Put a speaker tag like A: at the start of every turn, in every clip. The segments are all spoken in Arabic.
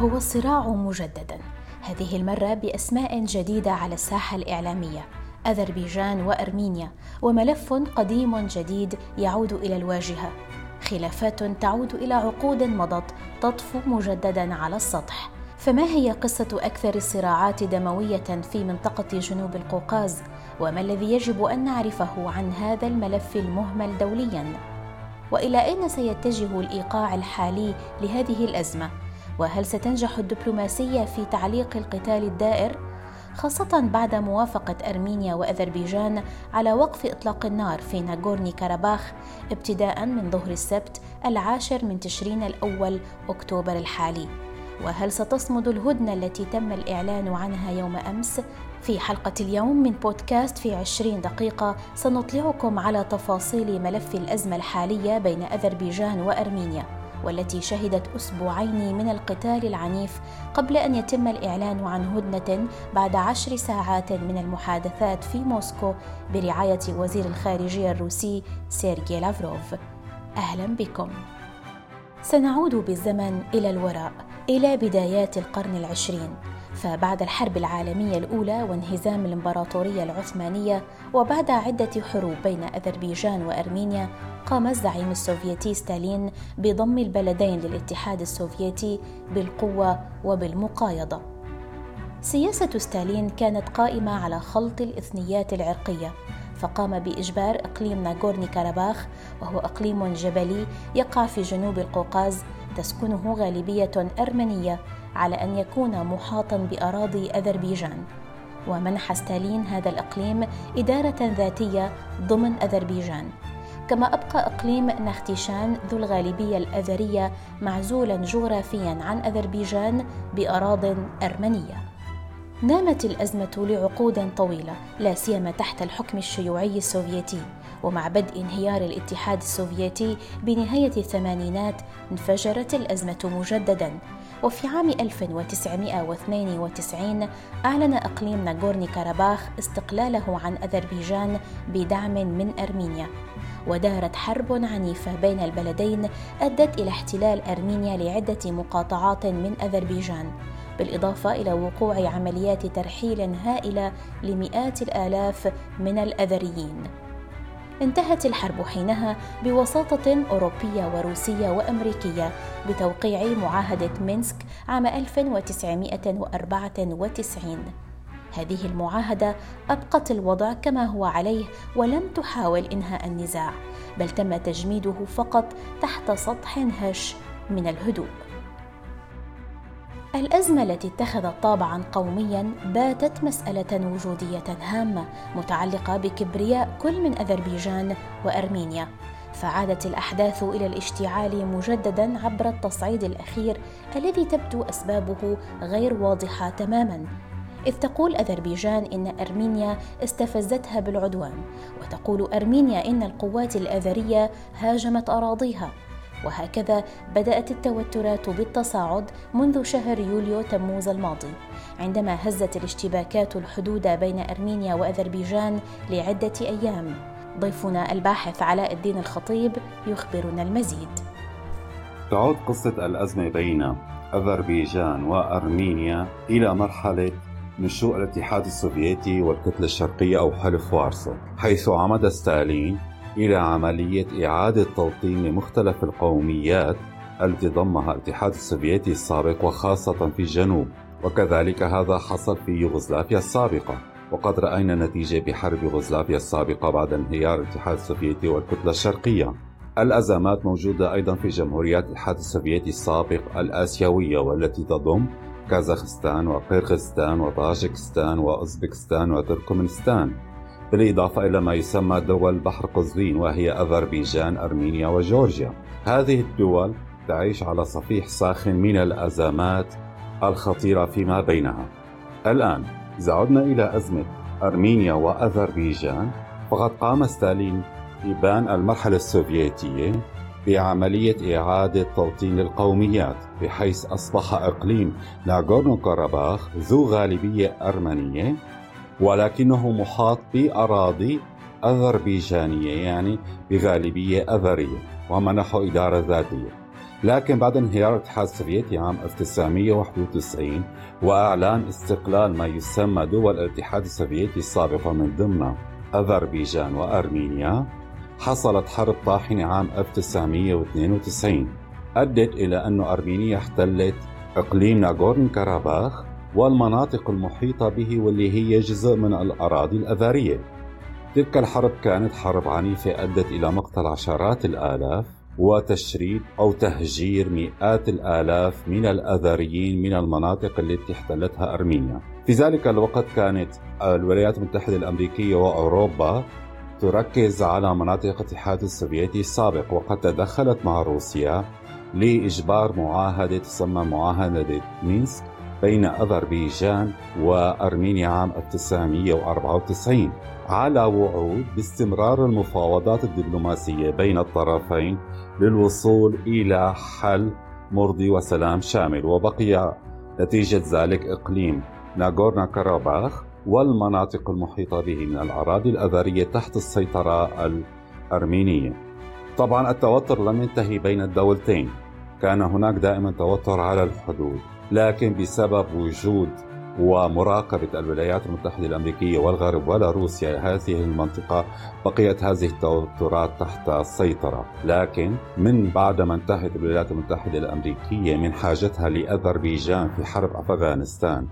A: هو الصراع مجددا. هذه المرة بأسماء جديدة على الساحة الإعلامية أذربيجان وأرمينيا وملف قديم جديد يعود إلى الواجهة. خلافات تعود إلى عقود مضت تطفو مجددا على السطح. فما هي قصة أكثر الصراعات دموية في منطقة جنوب القوقاز؟ وما الذي يجب أن نعرفه عن هذا الملف المهمل دولياً؟ وإلى أين سيتجه الإيقاع الحالي لهذه الأزمة؟ وهل ستنجح الدبلوماسية في تعليق القتال الدائر؟ خاصة بعد موافقة أرمينيا وأذربيجان على وقف إطلاق النار في ناغورني كاراباخ ابتداء من ظهر السبت العاشر من تشرين الأول أكتوبر الحالي. وهل ستصمد الهدنة التي تم الإعلان عنها يوم أمس؟ في حلقة اليوم من بودكاست في عشرين دقيقة سنطلعكم على تفاصيل ملف الأزمة الحالية بين أذربيجان وأرمينيا. والتي شهدت أسبوعين من القتال العنيف قبل أن يتم الإعلان عن هدنة بعد عشر ساعات من المحادثات في موسكو برعاية وزير الخارجية الروسي سيرجي لافروف. أهلا بكم. سنعود بالزمن إلى الوراء إلى بدايات القرن العشرين فبعد الحرب العالمية الأولى وانهزام الإمبراطورية العثمانية وبعد عدة حروب بين أذربيجان وأرمينيا قام الزعيم السوفيتي ستالين بضم البلدين للاتحاد السوفيتي بالقوة وبالمقايضة. سياسة ستالين كانت قائمة على خلط الإثنيات العرقية فقام بإجبار إقليم ناغورني كاراباخ وهو إقليم جبلي يقع في جنوب القوقاز تسكنه غالبية أرمنية على أن يكون محاطا بأراضي أذربيجان. ومنح ستالين هذا الإقليم إدارة ذاتية ضمن أذربيجان. كما أبقى إقليم نختيشان ذو الغالبية الأذرية معزولا جغرافيا عن أذربيجان بأراض أرمنية. نامت الأزمة لعقود طويلة لا سيما تحت الحكم الشيوعي السوفيتي ومع بدء انهيار الاتحاد السوفيتي بنهاية الثمانينات انفجرت الأزمة مجددا. وفي عام 1992 أعلن إقليم ناغورني كاراباخ استقلاله عن أذربيجان بدعم من أرمينيا. ودارت حرب عنيفة بين البلدين أدت إلى احتلال أرمينيا لعدة مقاطعات من أذربيجان بالإضافة إلى وقوع عمليات ترحيل هائلة لمئات الآلاف من الأذريين. انتهت الحرب حينها بوساطة أوروبية وروسية وأمريكية بتوقيع معاهدة مينسك عام 1994 هذه المعاهدة أبقت الوضع كما هو عليه ولم تحاول إنهاء النزاع بل تم تجميده فقط تحت سطح هش من الهدوء. الأزمة التي اتخذت طابعا قوميا باتت مسألة وجودية هامة متعلقة بكبرياء كل من أذربيجان وأرمينيا فعادت الأحداث إلى الاشتعال مجددا عبر التصعيد الأخير الذي تبدو أسبابه غير واضحة تماما. إذ تقول أذربيجان إن أرمينيا استفزتها بالعدوان وتقول أرمينيا إن القوات الأذرية هاجمت أراضيها. وهكذا بدأت التوترات بالتصاعد منذ شهر يوليو تموز الماضي عندما هزت الاشتباكات الحدود بين أرمينيا وأذربيجان لعدة أيام. ضيفنا الباحث علاء الدين الخطيب يخبرنا المزيد.
B: تعود قصة الأزمة بين أذربيجان وأرمينيا إلى مرحلة نشوء الاتحاد السوفيتي والكتلة الشرقية أو حلف وارسو حيث عمد ستالين إلى عملية إعادة توطين لمختلف القوميات التي ضمها الاتحاد السوفيتي السابق وخاصة في الجنوب. وكذلك هذا حصل في يوغوسلافيا السابقة. وقد رأينا نتيجة بحرب يوغوسلافيا السابقة بعد انهيار الاتحاد السوفيتي والكتلة الشرقية. الأزمات موجودة أيضا في جمهوريات الاتحاد السوفيتي السابق الآسيوية والتي تضم كازاخستان وقرغستان وطاجكستان وأوزبكستان وتركمانستان بالإضافة إلى ما يسمى دول بحر قزوين وهي أذربيجان أرمينيا وجورجيا. هذه الدول تعيش على صفيح ساخن من الأزمات الخطيرة فيما بينها. الآن إذا عدنا إلى أزمة أرمينيا وأذربيجان. فقد قام ستالين إبان المرحلة السوفيتية بعملية إعادة توطين القوميات بحيث أصبح إقليم ناغورنو كاراباخ ذو غالبية أرمنية ولكنه محاط بأراضي أذربيجانية يعني بغالبية أذرية ومنحه إدارة ذاتية. لكن بعد انهيار الاتحاد السوفيتي عام 1991 وإعلان استقلال ما يسمى دول الاتحاد السوفيتي السابقة من ضمن أذربيجان وأرمينيا حصلت حرب طاحنة عام 1992 أدت إلى أن أرمينيا احتلت إقليم ناغورن كاراباخ والمناطق المحيطة به واللي هي جزء من الأراضي الأذرية تلك الحرب كانت حرب عنيفة أدت إلى مقتل عشرات الآلاف وتشريد أو تهجير مئات الآلاف من الأذريين من المناطق التي احتلتها أرمينيا. في ذلك الوقت كانت الولايات المتحدة الأمريكية وأوروبا تركز على مناطق الاتحاد السوفيتي السابق وقد تدخلت مع روسيا لإجبار معاهدة تسمى معاهدة مينسك بين أذربيجان وأرمينيا عام 1994 على وعود باستمرار المفاوضات الدبلوماسية بين الطرفين للوصول إلى حل مرضي وسلام شامل. وبقي نتيجة ذلك إقليم ناغورنا كاراباخ والمناطق المحيطة به من الأراضي الأذرية تحت السيطرة الأرمينية. طبعا التوتر لم ينتهي بين الدولتين. كان هناك دائما توتر على الحدود لكن بسبب وجود ومراقبة الولايات المتحدة الأمريكية والغرب ولا روسيا هذه المنطقة بقيت هذه التوترات تحت السيطرة. لكن من بعد ما انتهت الولايات المتحدة الأمريكية من حاجتها لأذربيجان في حرب أفغانستان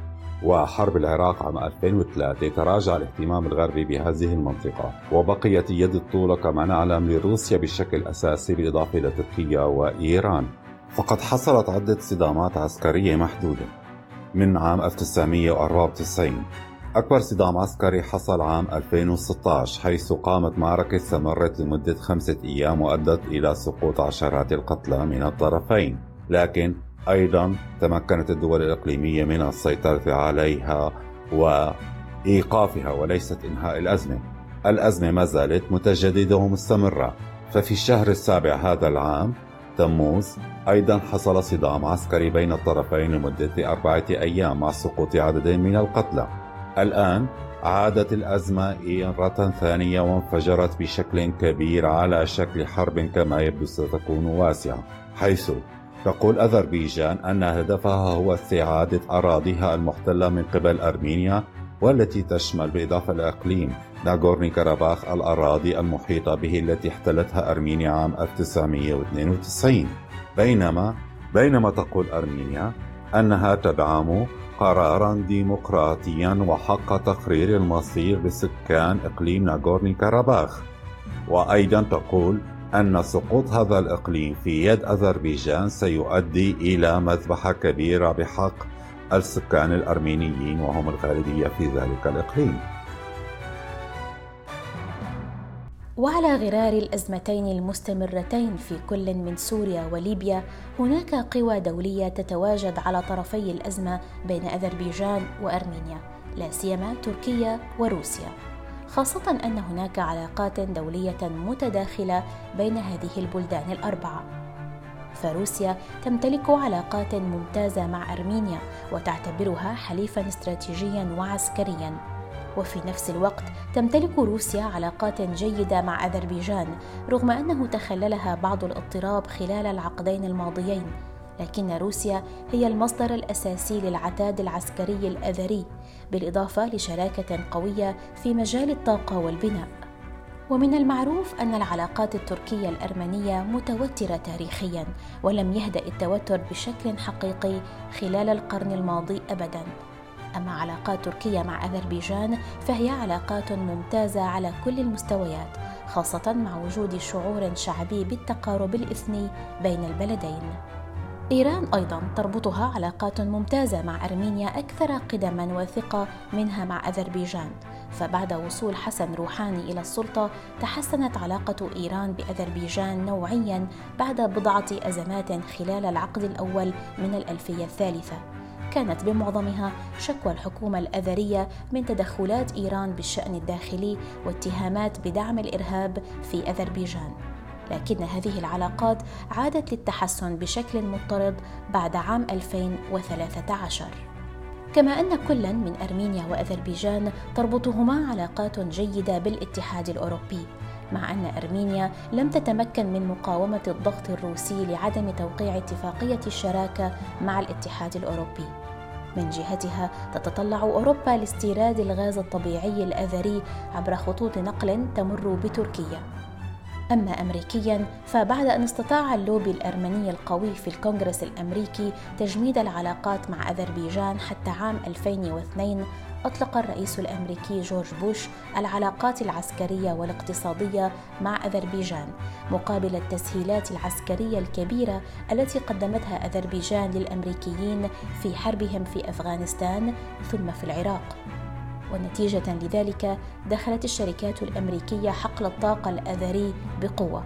B: وحرب العراق عام 2003 تراجع الاهتمام الغربي بهذه المنطقة وبقيت يد الطولة كما نعلم لروسيا بشكل أساسي بالإضافة إلى تركيا وإيران. فقد حصلت عدة صدامات عسكرية محدودة. من عام 1994 أكبر صدام عسكري حصل عام 2016 حيث قامت معركة استمرت لمدة خمسة أيام وأدت إلى سقوط عشرات القتلى من الطرفين. لكن أيضا تمكنت الدول الإقليمية من السيطرة عليها وإيقافها وليست إنهاء الأزمة. الأزمة ما زالت متجددة ومستمرة. ففي الشهر السابع هذا العام تموز أيضا حصل صدام عسكري بين الطرفين لمدة أربعة أيام مع سقوط عدد من القتلى. الآن عادت الأزمة مرة ثانية وانفجرت بشكل كبير على شكل حرب كما يبدو ستكون واسعة حيث تقول أذربيجان أن هدفها هو استعادة أراضيها المحتلة من قبل أرمينيا والتي تشمل بالإضافة لإقليم ناغورني كاراباخ الأراضي المحيطة به التي احتلتها أرمينيا عام 1992 بينما بينما تقول أرمينيا أنها تدعم قرارا ديمقراطيا وحق تقرير المصير لسكان إقليم ناغورني كاراباخ وأيضا تقول أن سقوط هذا الإقليم في يد أذربيجان سيؤدي إلى مذبحة كبيرة بحق السكان الأرمينيين وهم الغالبية في ذلك الإقليم.
A: وعلى غرار الأزمتين المستمرتين في كل من سوريا وليبيا هناك قوى دولية تتواجد على طرفي الأزمة بين أذربيجان وأرمينيا لا سيما تركيا وروسيا. خاصة أن هناك علاقات دولية متداخلة بين هذه البلدان الأربعة. فروسيا تمتلك علاقات ممتازة مع أرمينيا وتعتبرها حليفا استراتيجيا وعسكريا. وفي نفس الوقت تمتلك روسيا علاقات جيدة مع أذربيجان رغم أنه تخللها بعض الاضطراب خلال العقدين الماضيين. لكن روسيا هي المصدر الأساسي للعتاد العسكري الأذري بالإضافة لشراكة قوية في مجال الطاقة والبناء ومن المعروف أن العلاقات التركية الأرمنية متوترة تاريخيا ولم يهدأ التوتر بشكل حقيقي خلال القرن الماضي ابدا أما علاقات تركيا مع أذربيجان فهي علاقات ممتازة على كل المستويات خاصة مع وجود شعور شعبي بالتقارب الإثني بين البلدين. إيران أيضا تربطها علاقات ممتازة مع أرمينيا أكثر قدما وثقة منها مع أذربيجان، فبعد وصول حسن روحاني إلى السلطة تحسنت علاقة إيران بأذربيجان نوعيا بعد بضعة أزمات خلال العقد الأول من الألفية الثالثة. كانت بمعظمها شكوى الحكومة الأذرية من تدخلات إيران بالشأن الداخلي واتهامات بدعم الإرهاب في أذربيجان لكن هذه العلاقات عادت للتحسن بشكل مضطرد بعد عام 2013 كما أن كلا من أرمينيا وأذربيجان تربطهما علاقات جيدة بالاتحاد الأوروبي مع أن أرمينيا لم تتمكن من مقاومة الضغط الروسي لعدم توقيع اتفاقية الشراكة مع الاتحاد الأوروبي. من جهتها تتطلع أوروبا لاستيراد الغاز الطبيعي الأذري عبر خطوط نقل تمر بتركيا أما أمريكيا فبعد أن استطاع اللوبي الأرمني القوي في الكونغرس الأمريكي تجميد العلاقات مع أذربيجان حتى عام 2002 أطلق الرئيس الأمريكي جورج بوش العلاقات العسكرية والاقتصادية مع أذربيجان مقابل التسهيلات العسكرية الكبيرة التي قدمتها أذربيجان للأمريكيين في حربهم في أفغانستان ثم في العراق. ونتيجة لذلك دخلت الشركات الأمريكية حقل الطاقة الأذري بقوة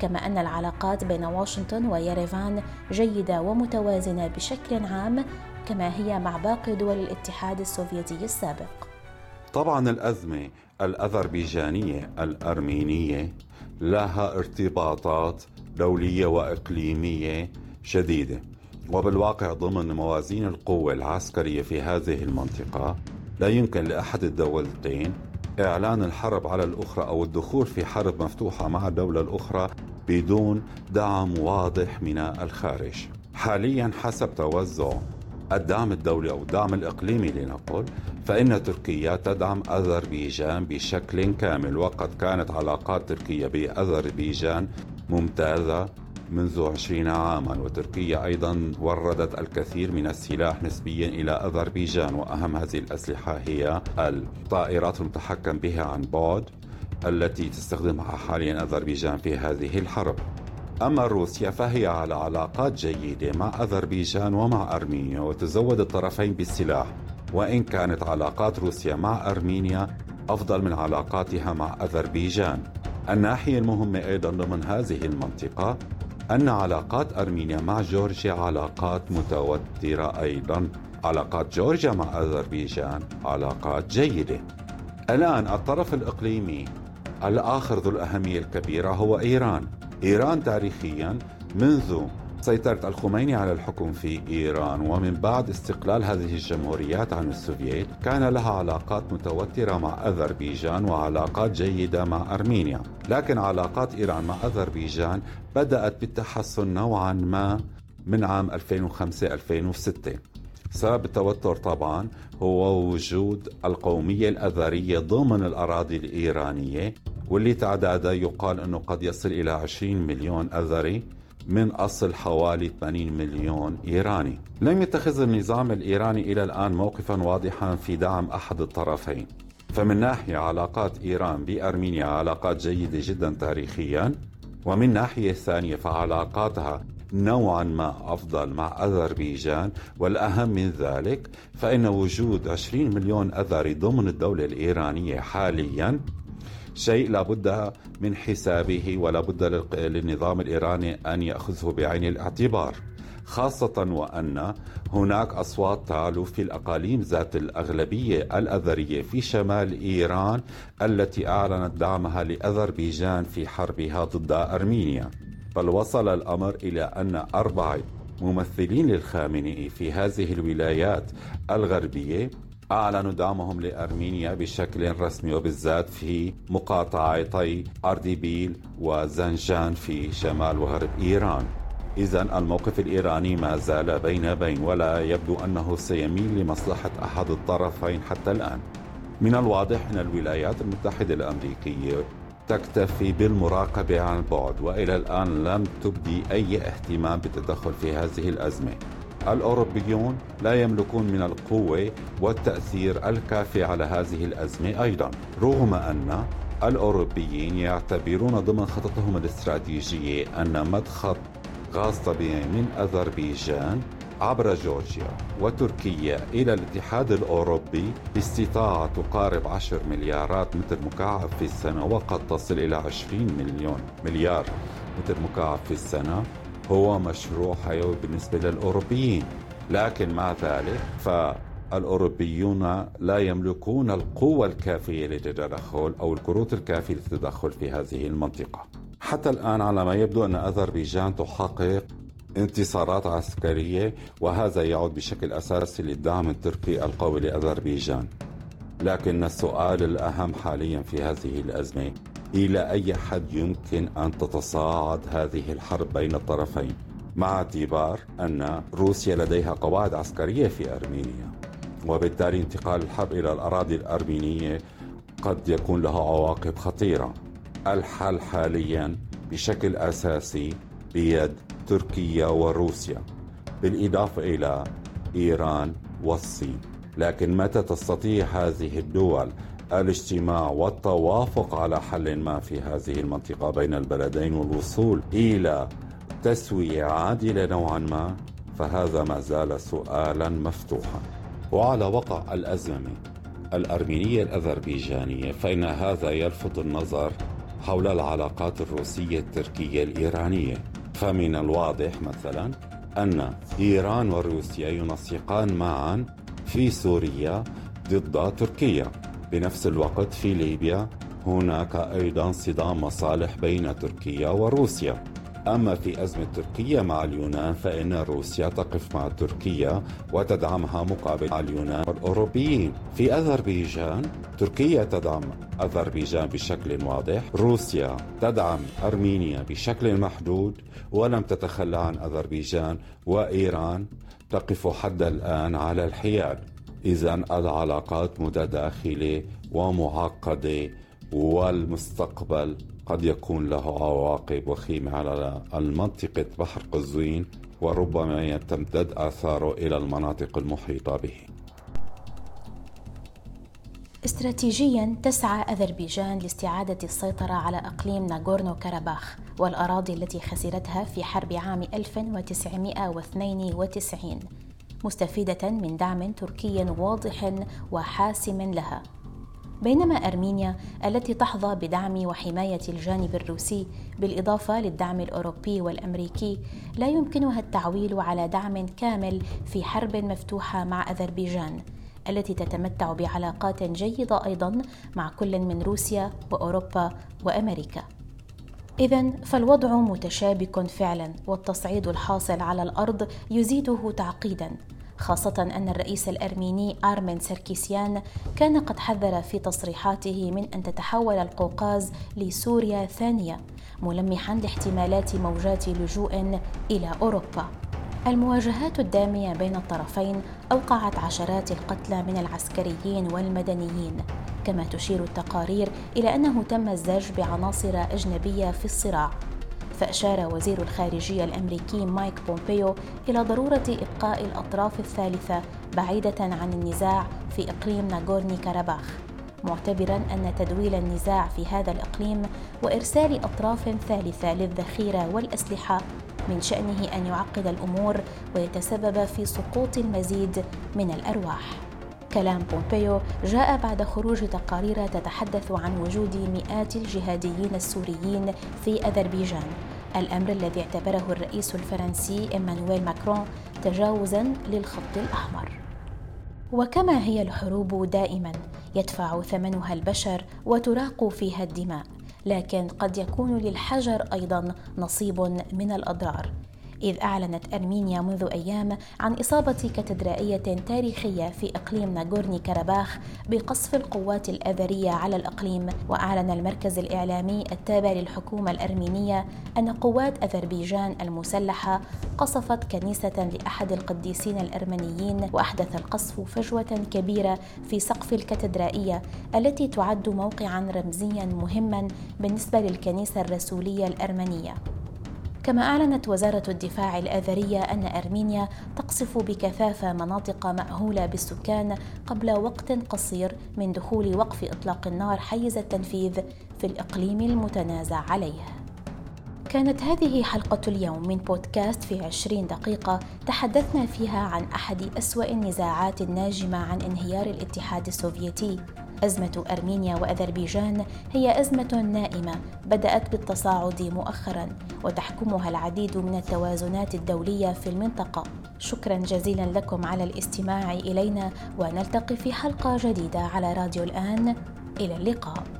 A: كما أن العلاقات بين واشنطن ويريفان جيدة ومتوازنة بشكل عام كما هي مع باقي دول الاتحاد السوفيتي السابق.
B: طبعا الأزمة الأذربيجانية الأرمينية لها ارتباطات دولية وإقليمية شديدة وبالواقع ضمن موازين القوة العسكرية في هذه المنطقة لا يمكن لأحد الدولتين إعلان الحرب على الأخرى أو الدخول في حرب مفتوحة مع الدولة الأخرى بدون دعم واضح من الخارج. حاليا حسب توزع الدعم الدولي أو الدعم الإقليمي لنقل فإن تركيا تدعم أذربيجان بشكل كامل وقد كانت علاقات تركيا بأذربيجان ممتازة منذ عشرين عاما وتركيا أيضا وردت الكثير من السلاح نسبيا إلى أذربيجان وأهم هذه الأسلحة هي الطائرات المتحكم بها عن بعد التي تستخدمها حاليا أذربيجان في هذه الحرب. أما روسيا فهي على علاقات جيدة مع أذربيجان ومع أرمينيا وتزود الطرفين بالسلاح. وإن كانت علاقات روسيا مع أرمينيا أفضل من علاقاتها مع أذربيجان. الناحية المهمة أيضا ضمن هذه المنطقة أن علاقات أرمينيا مع جورجيا علاقات متوترة أيضا. علاقات جورجيا مع أذربيجان علاقات جيدة. الآن الطرف الإقليمي الآخر ذو الأهمية الكبيرة هو إيران. إيران تاريخيا منذ سيطرة الخميني على الحكم في إيران ومن بعد استقلال هذه الجمهوريات عن السوفييت كان لها علاقات متوترة مع أذربيجان وعلاقات جيدة مع أرمينيا. لكن علاقات إيران مع أذربيجان بدأت بالتحسن نوعا ما من عام 2005-2006 سبب التوتر طبعا هو وجود القومية الأذرية ضمن الأراضي الإيرانية واللي تعدادها يقال أنه قد يصل إلى 20 مليون أذري. من أصل حوالي 80 مليون إيراني. لم يتخذ النظام الإيراني إلى الآن موقفا واضحا في دعم أحد الطرفين. فمن ناحية علاقات إيران بأرمينيا علاقات جيدة جدا تاريخيا ومن ناحية ثانية فعلاقاتها نوعا ما أفضل مع أذربيجان والأهم من ذلك فإن وجود 20 مليون أذري ضمن الدولة الإيرانية حاليا شيء لابد من حسابه ولا بد للنظام الإيراني أن يأخذه بعين الاعتبار خاصة وأن هناك أصوات تعلو في الأقاليم ذات الأغلبية الأذرية في شمال إيران التي أعلنت دعمها لأذربيجان في حربها ضد أرمينيا. بل وصل الأمر إلى أن أربعة ممثلين للخامنئي في هذه الولايات الغربية أعلنوا دعمهم لأرمينيا بشكل رسمي وبالذات في مقاطعتي أردبيل وزنجان في شمال وغرب إيران. إذا الموقف الإيراني ما زال بين بين ولا يبدو أنه سيميل لمصلحة أحد الطرفين حتى الآن. من الواضح أن الولايات المتحدة الأمريكية تكتفي بالمراقبة عن بعد وإلى الآن لم تبدي أي اهتمام بالتدخل في هذه الأزمة. الأوروبيون لا يملكون من القوة والتأثير الكافي على هذه الأزمة أيضا. رغم أن الأوروبيين يعتبرون ضمن خططهم الاستراتيجية أن مدخل غاز طبيعي من أذربيجان عبر جورجيا وتركيا إلى الاتحاد الأوروبي باستطاعة تقارب 10 مليارات متر مكعب في السنة وقد تصل إلى 20 مليون مليار متر مكعب في السنة. هو مشروع حيوي بالنسبة للأوروبيين لكن مع ذلك فالأوروبيون لا يملكون القوة الكافية للتدخل أو الكروت الكافية للتدخل في هذه المنطقة. حتى الآن على ما يبدو أن أذربيجان تحقق انتصارات عسكرية وهذا يعود بشكل أساسي للدعم التركي القوي لأذربيجان. لكن السؤال الأهم حاليا في هذه الأزمة إلى أي حد يمكن أن تتصاعد هذه الحرب بين الطرفين مع اعتبار أن روسيا لديها قواعد عسكرية في أرمينيا. وبالتالي انتقال الحرب إلى الأراضي الأرمينية قد يكون له عواقب خطيرة. الحل حاليا بشكل أساسي بيد تركيا وروسيا بالإضافة إلى إيران والصين. لكن متى تستطيع هذه الدول الاجتماع والتوافق على حل ما في هذه المنطقة بين البلدين والوصول إلى تسوية عادلة نوعا ما فهذا ما زال سؤالا مفتوحا. وعلى وقع الأزمة الأرمينية الأذربيجانية فإن هذا يلفت النظر حول العلاقات الروسية التركية الإيرانية. فمن الواضح مثلا أن إيران وروسيا ينسقان معا في سوريا ضد تركيا. بنفس الوقت في ليبيا هناك أيضا صدام مصالح بين تركيا وروسيا. أما في أزمة تركيا مع اليونان فإن روسيا تقف مع تركيا وتدعمها مقابل اليونان والأوروبيين. في أذربيجان تركيا تدعم أذربيجان بشكل واضح. روسيا تدعم أرمينيا بشكل محدود. ولم تتخلى عن أذربيجان وإيران تقف حد الآن على الحياد. إذا العلاقات متداخلة ومعقدة والمستقبل قد يكون له عواقب وخيمة على المنطقة بحر قزوين وربما تمتد آثاره إلى المناطق المحيطة به.
A: استراتيجيا تسعى أذربيجان لاستعادة السيطرة على إقليم ناغورنو كاراباخ والأراضي التي خسرتها في حرب عام 1992 مستفيدة من دعم تركي واضح وحاسم لها. بينما أرمينيا التي تحظى بدعم وحماية الجانب الروسي بالإضافة للدعم الأوروبي والأمريكي لا يمكنها التعويل على دعم كامل في حرب مفتوحة مع أذربيجان التي تتمتع بعلاقات جيدة أيضا مع كل من روسيا وأوروبا وأمريكا. إذا فالوضع متشابك فعلا والتصعيد الحاصل على الأرض يزيده تعقيدا خاصة أن الرئيس الأرميني آرمن سركيسيان كان قد حذر في تصريحاته من أن تتحول القوقاز لسوريا ثانية ملمحا لاحتمالات موجات لجوء إلى أوروبا. المواجهات الدامية بين الطرفين أوقعت عشرات القتلى من العسكريين والمدنيين. كما تشير التقارير إلى أنه تم الزج بعناصر أجنبية في الصراع. فأشار وزير الخارجية الأمريكي مايك بومبيو إلى ضرورة إبقاء الأطراف الثالثة بعيدة عن النزاع في إقليم ناغورني كاراباخ معتبرا أن تدويل النزاع في هذا الإقليم وإرسال أطراف ثالثة للذخيرة والأسلحة من شأنه أن يعقد الأمور ويتسبب في سقوط المزيد من الأرواح. كلام بومبيو جاء بعد خروج تقارير تتحدث عن وجود مئات الجهاديين السوريين في أذربيجان. الأمر الذي اعتبره الرئيس الفرنسي إيمانويل ماكرون تجاوزا للخط الأحمر. وكما هي الحروب دائما يدفع ثمنها البشر وتراق فيها الدماء لكن قد يكون للحجر أيضا نصيب من الأضرار. إذ أعلنت أرمينيا منذ أيام عن إصابة كاتدرائية تاريخية في إقليم ناغورني كاراباخ بقصف القوات الأذرية على الإقليم. وأعلن المركز الإعلامي التابع للحكومة الأرمينية أن قوات أذربيجان المسلحة قصفت كنيسة لأحد القديسين الأرمنيين وأحدث القصف فجوة كبيرة في سقف الكاتدرائية التي تعد موقعا رمزيا مهما بالنسبة للكنيسة الرسولية الأرمنية. كما أعلنت وزارة الدفاع الآذرية أن أرمينيا تقصف بكثافة مناطق مأهولة بالسكان قبل وقت قصير من دخول وقف إطلاق النار حيز التنفيذ في الإقليم المتنازع عليه كانت هذه حلقة اليوم من بودكاست في عشرين دقيقة تحدثنا فيها عن أحد أسوأ النزاعات الناجمة عن انهيار الاتحاد السوفيتي. أزمة أرمينيا وأذربيجان هي أزمة نائمة بدأت بالتصاعد مؤخرا وتحكمها العديد من التوازنات الدولية في المنطقة. شكرا جزيلا لكم على الاستماع إلينا ونلتقي في حلقة جديدة على راديو الآن. إلى اللقاء.